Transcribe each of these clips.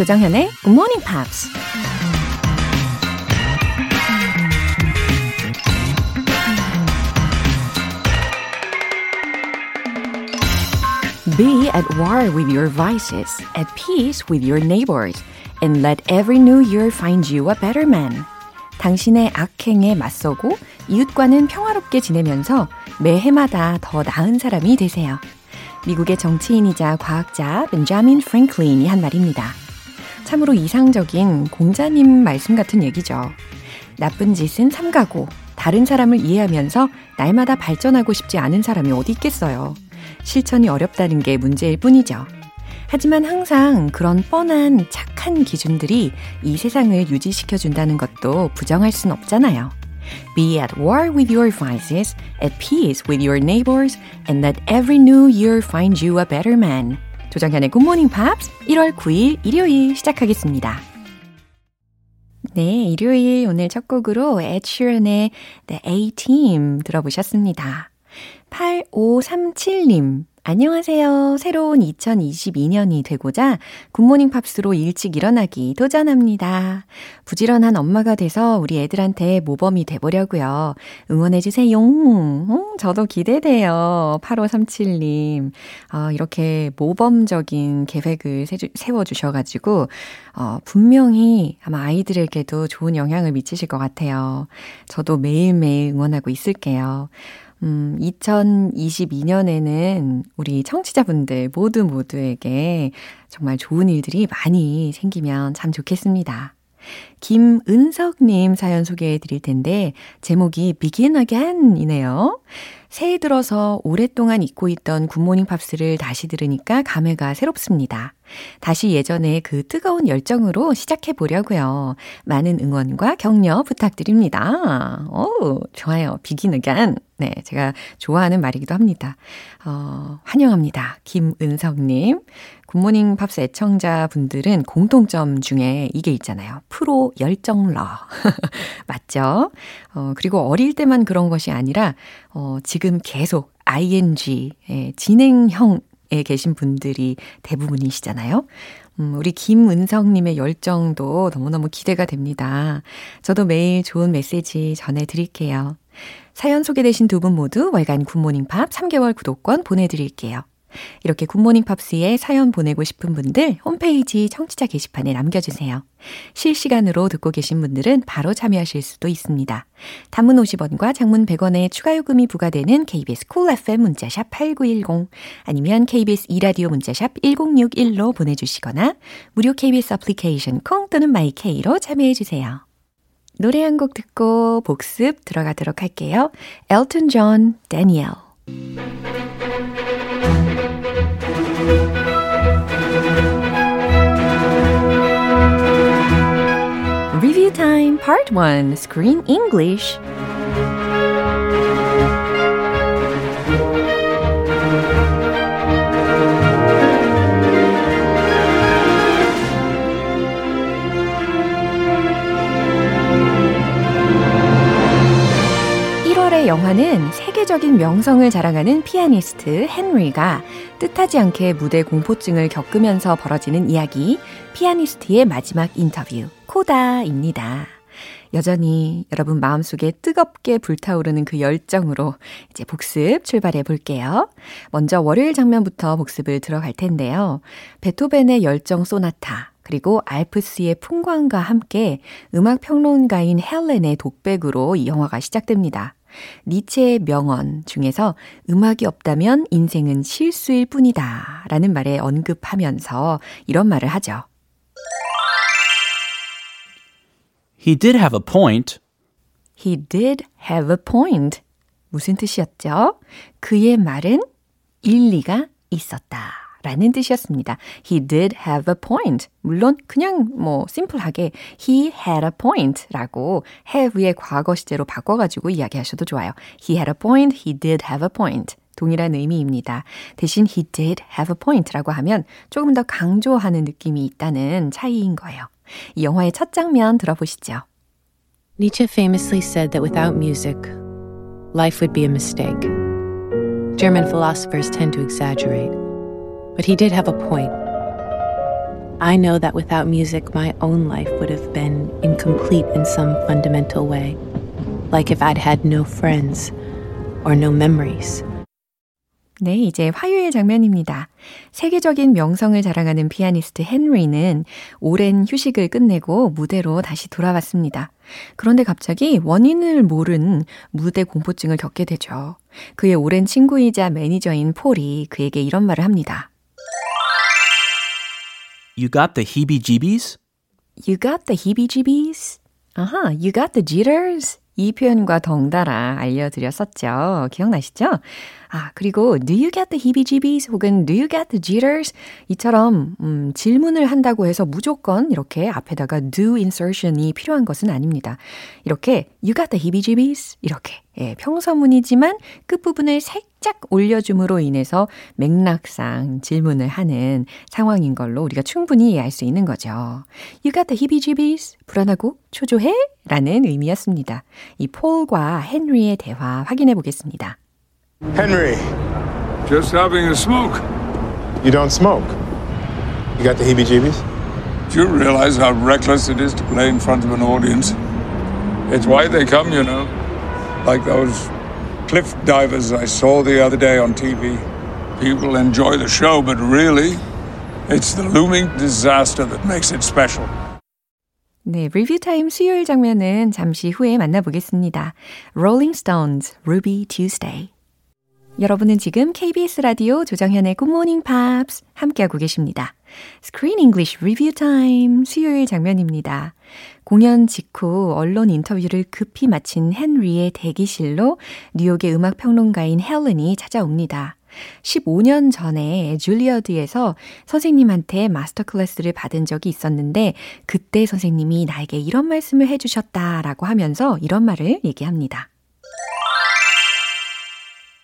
조정현의 Good Morning Pops. Be at war with your vices, at peace with your neighbors, and let every new year find you a better man. 당신의 악행에 맞서고 이웃과는 평화롭게 지내면서 매해마다 더 나은 사람이 되세요. 미국의 정치인이자 과학자 벤자민 프랭클린이 한 말입니다. 참으로 이상적인 공자님 말씀 같은 얘기죠. 나쁜 짓은 삼가고 다른 사람을 이해하면서 날마다 발전하고 싶지 않은 사람이 어디 있겠어요. 실천이 어렵다는 게 문제일 뿐이죠. 하지만 항상 그런 뻔한 착한 기준들이 이 세상을 유지시켜 준다는 것도 부정할 순 없잖아요. Be at war with your vices, at peace with your neighbors, and let every new year find you a better man. 조정현의 Morning Pops 1월 9일 일요일 시작하겠습니다. 네, 일요일 오늘 첫 곡으로 Ed Sheeran의 The A-Team 들어보셨습니다. 8537님, 안녕하세요. 새로운 2022년이 되고자 굿모닝 팝스로 일찍 일어나기 도전합니다. 부지런한 엄마가 돼서 우리 애들한테 모범이 돼보려고요. 응원해주세요. 음, 저도 기대돼요. 8537님. 어, 이렇게 모범적인 계획을 세워주셔가지고, 어, 분명히 아마 아이들에게도 좋은 영향을 미치실 것 같아요. 저도 매일매일 응원하고 있을게요. 음, 2022년에는 우리 청취자분들 모두 모두에게 정말 좋은 일들이 많이 생기면 참 좋겠습니다. 김은석님 사연 소개해 드릴 텐데, 제목이 Begin Again 이네요. 새해 들어서 오랫동안 잊고 있던 굿모닝 팝스를 다시 들으니까 감회가 새롭습니다. 다시 예전에 그 뜨거운 열정으로 시작해 보려고요. 많은 응원과 격려 부탁드립니다. 오, 좋아요. 비긴 again. 네, 제가 좋아하는 말이기도 합니다. 어, 환영합니다. 김은석님. 굿모닝 팝스 애청자 분들은 공통점 중에 이게 있잖아요. 프로 열정러. 맞죠? 어, 그리고 어릴 때만 그런 것이 아니라, 어, 지금 계속 ing, 예, 진행형 에 계신 분들이 대부분이시잖아요. 음, 우리 김은성님의 열정도 너무너무 기대가 됩니다. 저도 매일 좋은 메시지 전해드릴게요. 사연 소개되신 두 분 모두 월간 굿모닝 팝스 3개월 구독권 보내드릴게요. 이렇게 굿모닝 팝스에 사연 보내고 싶은 분들 홈페이지 청취자 게시판에 남겨주세요. 실시간으로 듣고 계신 분들은 바로 참여하실 수도 있습니다. 단문 50원과 장문 100원의 추가 요금이 부과되는 KBS Cool FM 문자샵 8910 아니면 KBS 2라디오 문자샵 1061로 보내주시거나 무료 KBS 애플리케이션 콩 또는 마이케이로 참여해주세요. 노래 한 곡 듣고 복습 들어가도록 할게요. 엘튼 존, 다니엘. Time Part 1 Screen English. 1월의 영화는 세계적인 명성을 자랑하는 피아니스트 헨리가 뜻하지 않게 무대 공포증을 겪으면서 벌어지는 이야기, 피아니스트의 마지막 인터뷰, 코다입니다. 여전히 여러분 마음속에 뜨겁게 불타오르는 그 열정으로 이제 복습 출발해 볼게요. 먼저 월요일 장면부터 복습을 들어갈 텐데요. 베토벤의 열정 소나타, 그리고 알프스의 풍광과 함께 음악 평론가인 헬렌의 독백으로 이 영화가 시작됩니다. 니체의 명언 중에서 음악이 없다면 인생은 실수일 뿐이다 라는 말에 언급하면서 이런 말을 하죠. He did have a point. He did have a point. 무슨 뜻이었죠? 그의 말은 일리가 있었다. 라는 뜻이었습니다. He did have a point. 물론 그냥 뭐 심플하게 he had a point 라고 have의 과거 시제로 바꿔 가지고 이야기하셔도 좋아요. He had a point, he did have a point. 동일한 의미입니다. 대신 he did have a point 라고 하면 조금 더 강조하는 느낌이 있다는 차이인 거예요. 이 영화의 첫 장면 들어보시죠. Nietzsche famously said that without music, life would be a mistake. German philosophers tend to exaggerate, but he did have a point. I know that without music, my own life would have been incomplete in some fundamental way. Like if I'd had no friends or no memories. 네, 이제 화요일 장면입니다. 세계적인 명성을 자랑하는 피아니스트 헨리는 오랜 휴식을 끝내고 무대로 다시 돌아왔습니다. 그런데 갑자기 원인을 모른 무대 공포증을 겪게 되죠. 그의 오랜 친구이자 매니저인 폴이 그에게 이런 말을 합니다. You got the heebie-jeebies? You got the heebie-jeebies? 아하, you got the jitters? 이 표현과 덩달아 알려드렸었죠. 기억나시죠? 아, 그리고 do you get the heebie-jeebies 혹은 do you get the jitters? 이처럼 음, 질문을 한다고 해서 무조건 이렇게 앞에다가 do insertion이 필요한 것은 아닙니다. 이렇게 you got the heebie-jeebies? 이렇게 예, 평서문이지만 끝부분을 살짝 올려줌으로 인해서 맥락상 질문을 하는 상황인 걸로 우리가 충분히 이해할 수 있는 거죠. You got the heebie-jeebies? 불안하고 초조해? 라는 의미였습니다. 이 폴과 헨리의 대화 확인해 보겠습니다. Henry, Just having a smoke. you don't smoke. You got the heebie jeebies? Do you realize how reckless it is to play in front of an audience? It's why they come, you know. Like those cliff divers I saw the other day on TV. People enjoy the show, but really, it's the looming disaster that makes it special. 네, 리뷰 타임 수요일 장면은 잠시 후에 만나보겠습니다. Rolling Stones, Ruby Tuesday. 여러분은 지금 KBS 라디오 조정현의 Good Morning Pops 함께하고 계십니다. Screen English Review Time 수요일 장면입니다. 공연 직후 언론 인터뷰를 급히 마친 헨리의 대기실로 뉴욕의 음악 평론가인 헬렌이 찾아옵니다. 15년 전에 줄리아드에서 선생님한테 master class를 받은 적이 있었는데 그때 선생님이 나에게 이런 말씀을 해주셨다라고 하면서 이런 말을 얘기합니다.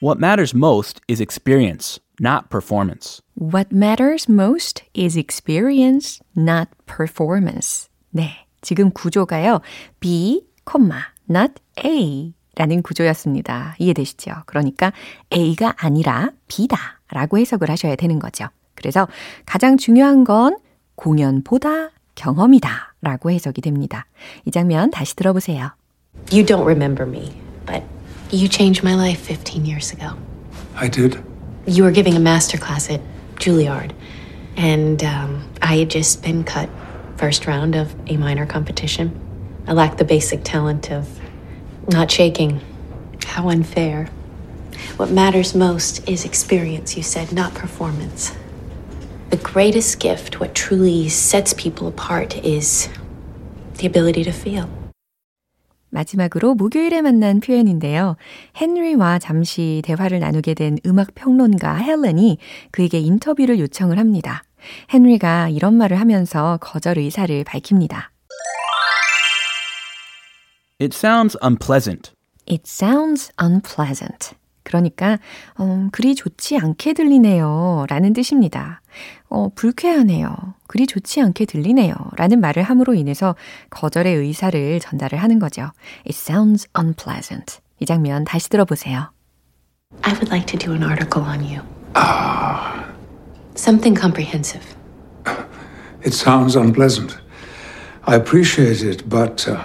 What matters most is experience, not performance. What matters most is experience, not performance. 네, 지금 구조가요. B, not A 라는 구조였습니다. 이해되시죠? 그러니까 A가 아니라 B다 라고 해석을 하셔야 되는 거죠. 그래서 가장 중요한 건 공연보다 경험이다 라고 해석이 됩니다. 이 장면 다시 들어보세요. You don't remember me, you changed my life 15 years ago. I did. You were giving a master class at Juilliard, and um, I had just been cut first round of a minor competition. I lacked the basic talent of not shaking. How unfair. What matters most is experience, you said, not performance. The greatest gift, what truly sets people apart, is the ability to feel. 마지막으로 목요일에 만난 표현인데요. 헨리와 잠시 대화를 나누게 된 음악 평론가 헬렌이 그에게 인터뷰를 요청을 합니다. 헨리가 이런 말을 하면서 거절 의사를 밝힙니다. It sounds unpleasant. It sounds unpleasant. 그러니까 음, 그리 좋지 않게 들리네요. 라는 뜻입니다. 어, 불쾌하네요. 그리 좋지 않게 들리네요. 라는 말을 함으로 인해서 거절의 의사를 전달을 하는 거죠. It sounds unpleasant. 이 장면 다시 들어보세요. I would like to do an article on you. Something comprehensive. It sounds unpleasant. I appreciate it, but uh,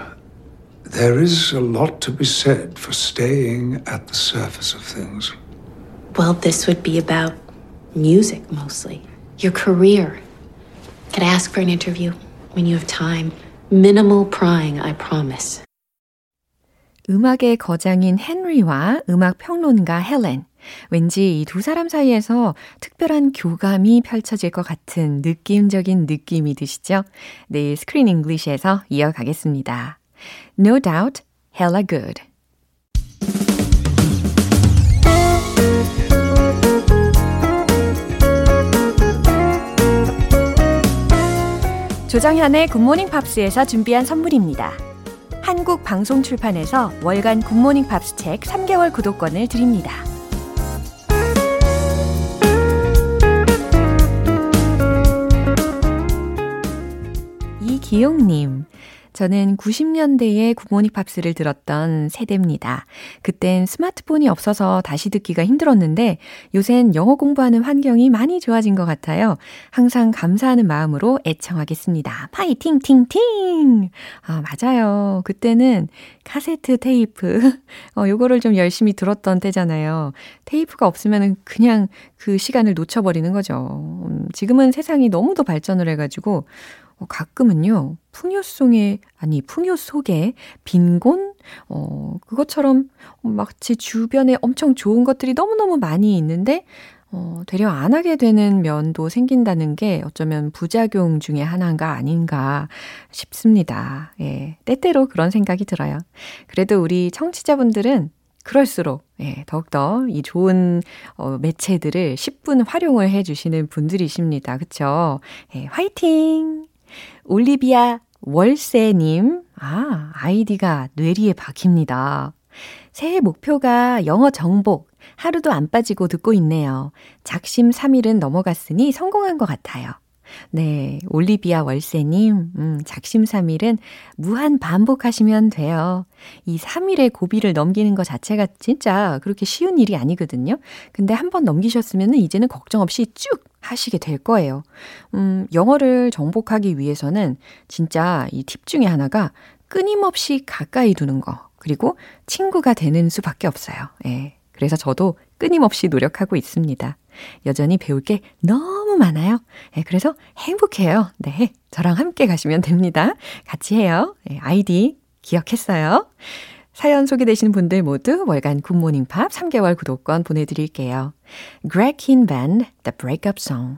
there is a lot to be said for staying at the surface of things. Well, this would be about music mostly, your career. Could I ask for an interview when you have time? Minimal prying, I promise. 음악의 거장인 헨리와 음악 평론가 헬렌. 왠지 이 두 사람 사이에서 특별한 교감이 펼쳐질 것 같은 느낌적인 느낌이 드시죠? 내일 Screen English에서 이어가겠습니다. No doubt, hella good. 조정현의 굿모닝 팝스에서 준비한 선물입니다. 한국 방송 출판에서 월간 굿모닝 팝스 책 3개월 구독권을 드립니다. 이기용님, 저는 90년대에 굿모닝 팝스를 들었던 세대입니다. 그땐 스마트폰이 없어서 다시 듣기가 힘들었는데 요샌 영어 공부하는 환경이 많이 좋아진 것 같아요. 항상 감사하는 마음으로 애청하겠습니다. 파이팅 팅팅! 아, 맞아요. 그때는 카세트 테이프, 어, 요거를 좀 열심히 들었던 때잖아요. 테이프가 없으면 그냥 그 시간을 놓쳐버리는 거죠. 음, 지금은 세상이 너무도 발전을 해가지고, 어, 가끔은요, 풍요송에, 아니, 풍요 속에 빈곤? 어, 그것처럼 마치 주변에 엄청 좋은 것들이 너무너무 많이 있는데, 어, 되려 안 하게 되는 면도 생긴다는 게 어쩌면 부작용 중에 하나가 아닌가 싶습니다. 예. 때때로 그런 생각이 들어요. 그래도 우리 청취자분들은 그럴수록 예, 더욱더 이 좋은 어, 매체들을 10분 활용을 해 주시는 분들이십니다. 그쵸? 예, 화이팅! 올리비아 월세님, 아, 아이디가 뇌리에 박힙니다. 새해 목표가 영어 정복, 하루도 안 빠지고 듣고 있네요. 작심 3일은 넘어갔으니 성공한 것 같아요. 네, 올리비아 월세님, 음, 작심 3일은 무한 반복하시면 돼요. 이 3일의 고비를 넘기는 것 자체가 진짜 그렇게 쉬운 일이 아니거든요. 근데 한 번 넘기셨으면 이제는 걱정 없이 쭉 하시게 될 거예요. 음, 영어를 정복하기 위해서는 진짜 이 팁 중에 하나가 끊임없이 가까이 두는 거, 그리고 친구가 되는 수밖에 없어요. 예. 그래서 저도 끊임없이 노력하고 있습니다. 여전히 배울 게 너무 많아요. 예, 그래서 행복해요. 네. 저랑 함께 가시면 됩니다. 같이 해요. 예, 아이디 기억했어요. 사연 소개되신 분들 모두 월간 굿모닝 팝 3개월 구독권 보내드릴게요. Greg Kin Band, The Breakup Song.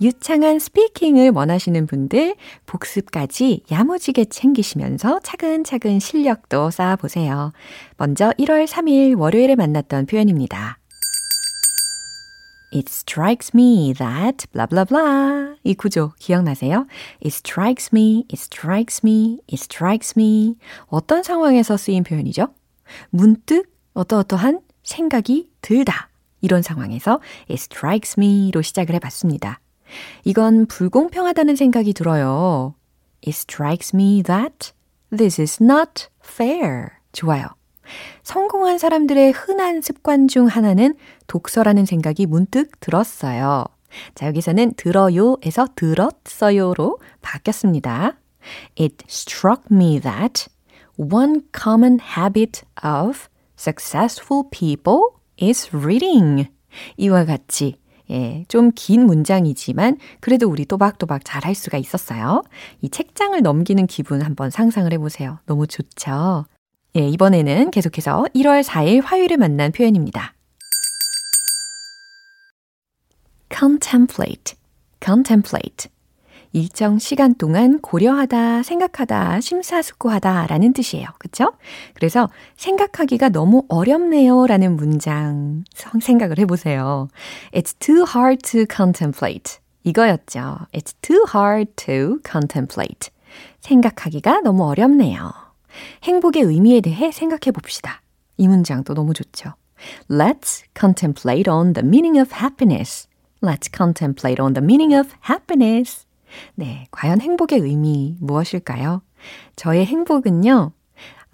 유창한 스피킹을 원하시는 분들 복습까지 야무지게 챙기시면서 차근차근 실력도 쌓아보세요. 먼저 1월 3일 월요일에 만났던 표현입니다. It strikes me that blah blah blah. 이 구조 기억나세요? It strikes me, it strikes me, it strikes me. 어떤 상황에서 쓰인 표현이죠? 문득 어떠어떠한 생각이 들다. 이런 상황에서 it strikes me로 시작을 해봤습니다. 이건 불공평하다는 생각이 들어요. It strikes me that this is not fair. 좋아요. 성공한 사람들의 흔한 습관 중 하나는 독서라는 생각이 문득 들었어요. 자, 여기서는 들어요에서 들었어요로 바뀌었습니다. It struck me that one common habit of successful people is reading. 이와 같이 예, 좀 긴 문장이지만 그래도 우리 또박또박 잘할 수가 있었어요. 이 책장을 넘기는 기분 한번 상상을 해보세요. 너무 좋죠? 예, 이번에는 계속해서 1월 4일 화요일에 만난 표현입니다. contemplate, contemplate. 일정 시간 동안 고려하다, 생각하다, 심사숙고하다 라는 뜻이에요. 그쵸? 그래서 생각하기가 너무 어렵네요 라는 문장 생각을 해보세요. It's too hard to contemplate. 이거였죠. It's too hard to contemplate. 생각하기가 너무 어렵네요. 행복의 의미에 대해 생각해 봅시다. 이 문장도 너무 좋죠. Let's contemplate on the meaning of happiness. Let's contemplate on the meaning of happiness. 네, 과연 행복의 의미 무엇일까요? 저의 행복은요,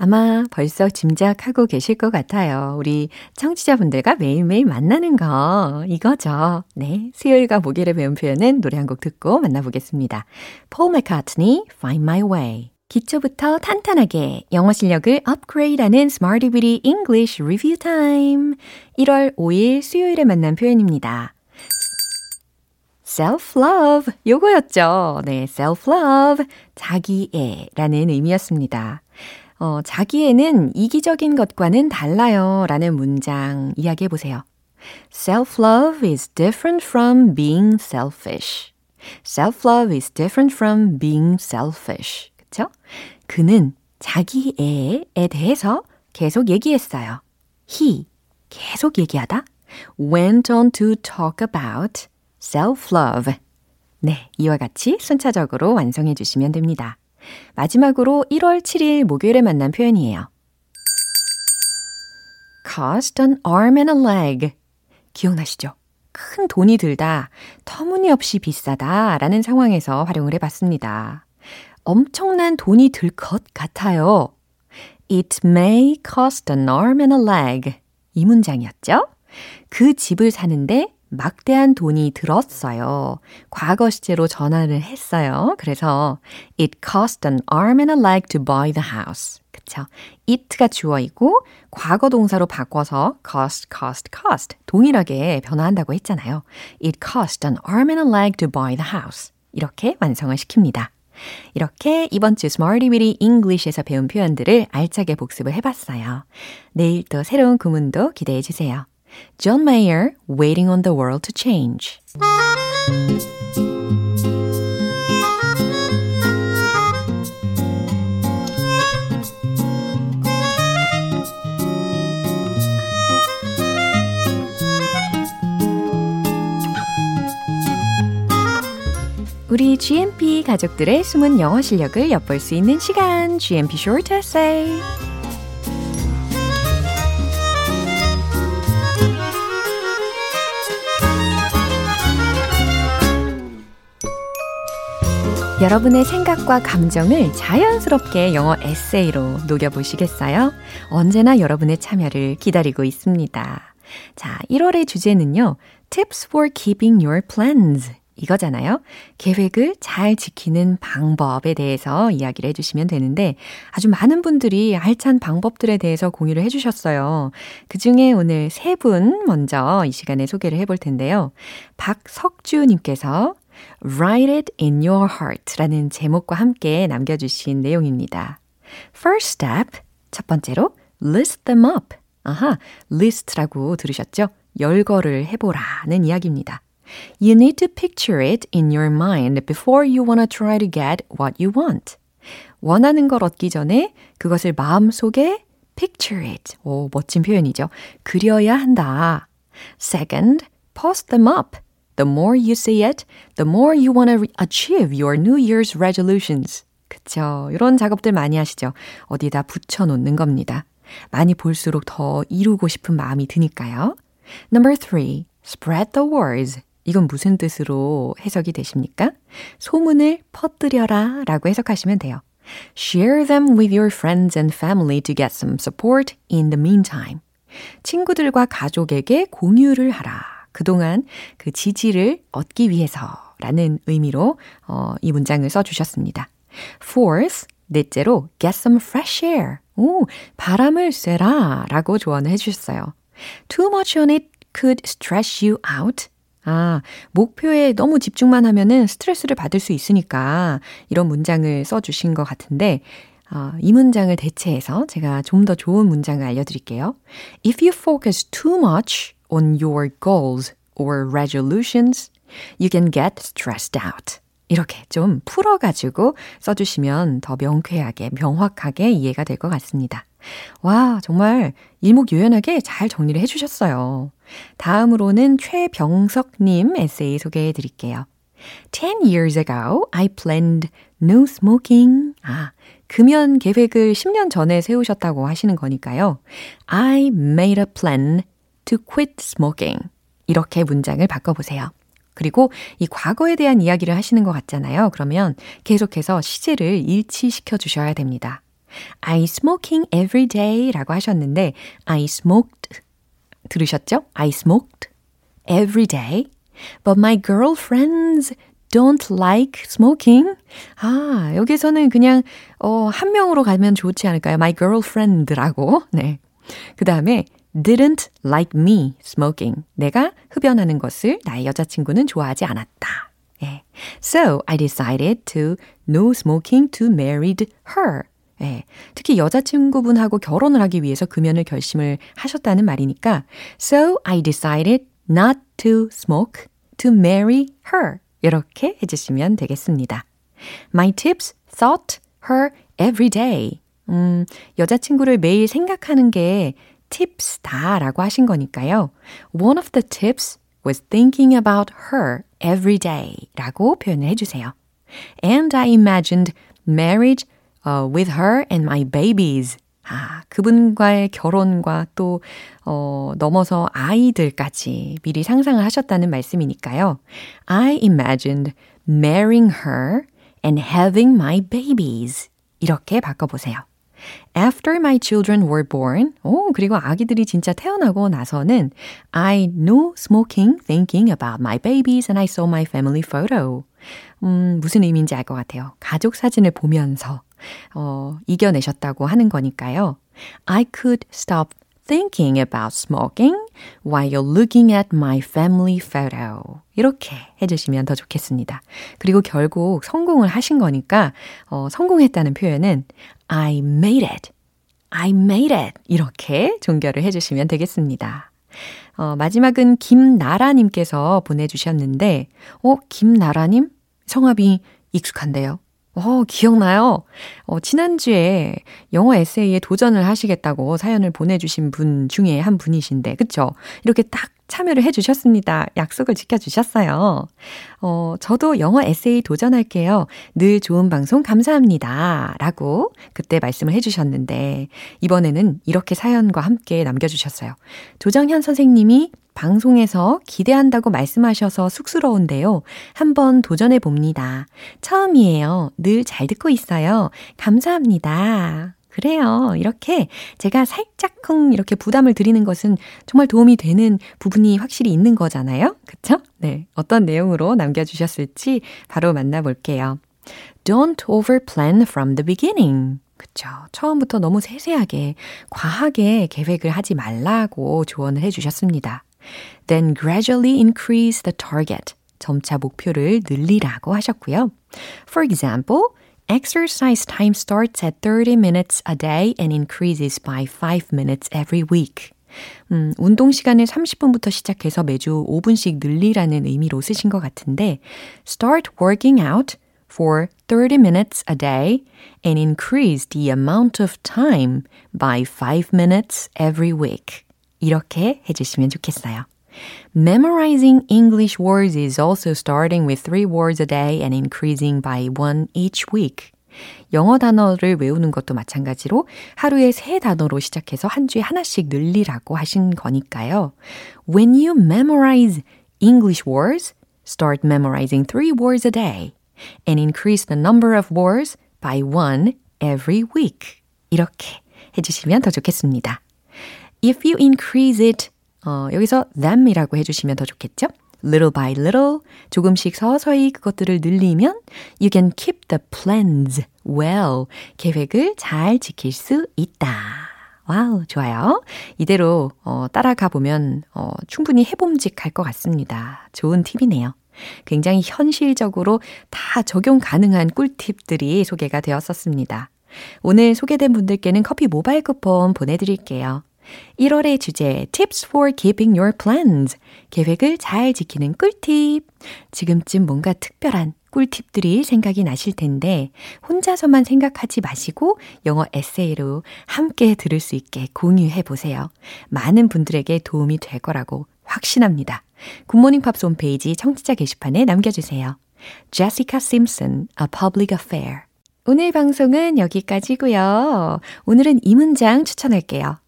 아마 벌써 짐작하고 계실 것 같아요. 우리 청취자분들과 매일매일 만나는 거, 이거죠. 네. 수요일과 목요일에 배운 표현은 노래 한 곡 듣고 만나보겠습니다. Paul McCartney, Find My Way. 기초부터 탄탄하게 영어 실력을 업그레이드하는 Smarty Beauty English Review Time. 1월 5일 수요일에 만난 표현입니다. Self-love. 요거였죠. 네, self-love. 자기애라는 의미였습니다. 어, 자기애는 이기적인 것과는 달라요. 라는 문장 이야기해 보세요. Self-love is different from being selfish. Self-love is different from being selfish. 그쵸? 그는 자기 애에 대해서 계속 얘기했어요. He 계속 얘기하다 went on to talk about self-love. 네, 이와 같이 순차적으로 완성해 주시면 됩니다. 마지막으로 1월 7일 목요일에 만난 표현이에요. cost an arm and a leg. 기억나시죠? 큰 돈이 들다, 터무니없이 비싸다 라는 상황에서 활용을 해봤습니다. 엄청난 돈이 들 것 같아요. It may cost an arm and a leg. 이 문장이었죠? 그 집을 사는데 막대한 돈이 들었어요. 과거 시제로 전환을 했어요. 그래서 it cost an arm and a leg to buy the house. 그쵸? it가 주어이고 과거 동사로 바꿔서 cost, cost, cost 동일하게 변화한다고 했잖아요. It cost an arm and a leg to buy the house. 이렇게 완성을 시킵니다. 이렇게 이번 주 Smarty Weedy English에서 배운 표현들을 알차게 복습을 해봤어요. 내일 또 새로운 구문도 기대해 주세요. John Mayer, Waiting on the World to Change. 우리 GMP 가족들의 숨은 영어 실력을 엿볼 수 있는 시간, GMP Short Essay. 여러분의 생각과 감정을 자연스럽게 영어 에세이로 녹여보시겠어요? 언제나 여러분의 참여를 기다리고 있습니다. 자, 1월의 주제는요. Tips for keeping your plans. 이거잖아요. 계획을 잘 지키는 방법에 대해서 이야기를 해주시면 되는데 아주 많은 분들이 알찬 방법들에 대해서 공유를 해주셨어요. 그 중에 오늘 세 분 먼저 이 시간에 소개를 해볼 텐데요. 박석주님께서 Write it in your heart 라는 제목과 함께 남겨주신 내용입니다. First step, 첫 번째로 list them up. 아하, list라고 들으셨죠? 열거를 해보라는 이야기입니다. You need to picture it in your mind before you want to try to get what you want. 원하는 걸 얻기 전에 그것을 마음속에 picture it. 오, 멋진 표현이죠. 그려야 한다. Second, post them up. The more you see it, the more you want to achieve your New Year's resolutions. 그쵸. 이런 작업들 많이 하시죠. 어디다 붙여놓는 겁니다. 많이 볼수록 더 이루고 싶은 마음이 드니까요. Number three, spread the words. 이건 무슨 뜻으로 해석이 되십니까? 소문을 퍼뜨려라 라고 해석하시면 돼요. Share them with your friends and family to get some support in the meantime. 친구들과 가족에게 공유를 하라. 그동안 그 지지를 얻기 위해서라는 의미로 어, 이 문장을 써주셨습니다. Fourth, 넷째로 get some fresh air. 오, 바람을 쐬라 라고 조언을 해주셨어요. Too much on it could stress you out. 아, 목표에 너무 집중만 하면은 스트레스를 받을 수 있으니까 이런 문장을 써주신 것 같은데, 어, 이 문장을 대체해서 제가 좀 더 좋은 문장을 알려드릴게요. If you focus too much on your goals or resolutions, you can get stressed out. 이렇게 좀 풀어가지고 써주시면 더 명쾌하게, 명확하게 이해가 될 것 같습니다. 와, 정말 일목요연하게 잘 정리를 해주셨어요. 다음으로는 최병석님 에세이 소개해 드릴게요. 10 years ago, I planned no smoking. 아, 금연 계획을 10년 전에 세우셨다고 하시는 거니까요. I made a plan to quit smoking. 이렇게 문장을 바꿔보세요. 그리고 이 과거에 대한 이야기를 하시는 것 같잖아요. 그러면 계속해서 시제를 일치시켜 주셔야 됩니다. I smoking every day 라고 하셨는데 I smoked 들으셨죠? I smoked every day. But my girlfriends don't like smoking. 아, 여기서는 그냥 어, 한 명으로 가면 좋지 않을까요? My girlfriend라고. 네. 그 다음에 didn't like me smoking. 내가 흡연하는 것을 나의 여자친구는 좋아하지 않았다. 예. So I decided to no smoking to married her. 예. 특히 여자친구분하고 결혼을 하기 위해서 금연을 결심을 하셨다는 말이니까 So I decided not to smoke to marry her. 이렇게 해주시면 되겠습니다. My tips thought her every day. 음, 여자친구를 매일 생각하는 게 tips다 라고 하신 거니까요. One of the tips was thinking about her every day 라고 표현을 해주세요. And I imagined marriage uh, with her and my babies. 아, 그분과의 결혼과 또, 어, 넘어서 아이들까지 미리 상상을 하셨다는 말씀이니까요. I imagined marrying her and having my babies. 이렇게 바꿔보세요. After my children were born, 오, 그리고 아기들이 진짜 태어나고 나서는 I no smoking thinking about my babies and I saw my family photo. 음, 무슨 의미인지 알 것 같아요. 가족 사진을 보면서 어, 이겨내셨다고 하는 거니까요. I could stop thinking about smoking while you're looking at my family photo. 이렇게 해주시면 더 좋겠습니다. 그리고 결국 성공을 하신 거니까 어, 성공했다는 표현은 I made it. I made it. 이렇게 종결을 해주시면 되겠습니다. 어, 마지막은 김나라님께서 보내주셨는데, 어, 김나라님? 성함이 익숙한데요. 어, 기억나요? 어, 지난주에 영어 에세이에 도전을 하시겠다고 사연을 보내주신 분 중에 한 분이신데, 그쵸? 이렇게 딱 참여를 해주셨습니다. 약속을 지켜주셨어요. 어, 저도 영어 에세이 도전할게요. 늘 좋은 방송 감사합니다. 라고 그때 말씀을 해주셨는데, 이번에는 이렇게 사연과 함께 남겨주셨어요. 조정현 선생님이 방송에서 기대한다고 말씀하셔서 쑥스러운데요. 한번 도전해 봅니다. 처음이에요. 늘 잘 듣고 있어요. 감사합니다. 그래요. 이렇게 제가 살짝쿵 이렇게 부담을 드리는 것은 정말 도움이 되는 부분이 확실히 있는 거잖아요. 그쵸? 네. 어떤 내용으로 남겨주셨을지 바로 만나볼게요. Don't overplan from the beginning. 그쵸. 처음부터 너무 세세하게, 과하게 계획을 하지 말라고 조언을 해주셨습니다. Then gradually increase the target. 점차 목표를 늘리라고 하셨고요. For example, exercise time starts at 30 minutes a day and increases by 5 minutes every week. 음, 운동 시간을 30분부터 시작해서 매주 5분씩 늘리라는 의미로 쓰신 것 같은데, start working out for 30 minutes a day and increase the amount of time by 5 minutes every week. 이렇게 해주시면 좋겠어요. Memorizing English words is also starting with three words a day and increasing by one each week. 영어 단어를 외우는 것도 마찬가지로 하루에 세 단어로 시작해서 한 주에 하나씩 늘리라고 하신 거니까요. When you memorize English words, start memorizing three words a day and increase the number of words by one every week. 이렇게 해주시면 더 좋겠습니다. If you increase it, 어, 여기서 them이라고 해주시면 더 좋겠죠? little by little, 조금씩 서서히 그것들을 늘리면 you can keep the plans well. 계획을 잘 지킬 수 있다. Wow, 좋아요. 이대로 어, 따라가 보면 어, 충분히 해봄직할 것 같습니다. 좋은 팁이네요. 굉장히 현실적으로 다 적용 가능한 꿀팁들이 소개가 되었었습니다. 오늘 소개된 분들께는 커피 모바일 쿠폰 보내드릴게요. 1월의 주제 Tips for Keeping Your Plans 계획을 잘 지키는 꿀팁 지금쯤 뭔가 특별한 꿀팁들이 생각이 나실 텐데 혼자서만 생각하지 마시고 영어 에세이로 함께 들을 수 있게 공유해 보세요. 많은 분들에게 도움이 될 거라고 확신합니다. 굿모닝 팝스 홈페이지 청취자 게시판에 남겨주세요. Jessica Simpson, A Public Affair 오늘 방송은 여기까지고요. 오늘은 이 문장 추천할게요.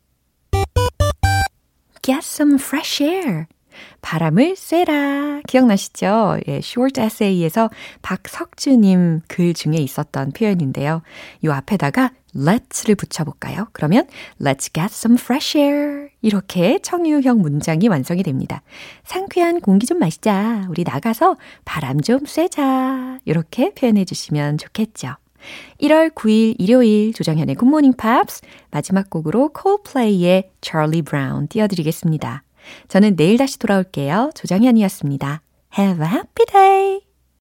Get some fresh air. 바람을 쐬라. 기억나시죠? 예, short essay에서 박석주님 글 중에 있었던 표현인데요. 이 앞에다가 let's를 붙여볼까요? 그러면 let's get some fresh air. 이렇게 청유형 문장이 완성이 됩니다. 상쾌한 공기 좀 마시자. 우리 나가서 바람 좀 쐬자. 이렇게 표현해 주시면 좋겠죠. 1월 9일 일요일 조정현의 굿모닝 팝스 마지막 곡으로 콜플레이의 Charlie Brown 띄워드리겠습니다. 저는 내일 다시 돌아올게요. 조정현이었습니다. Have a happy day!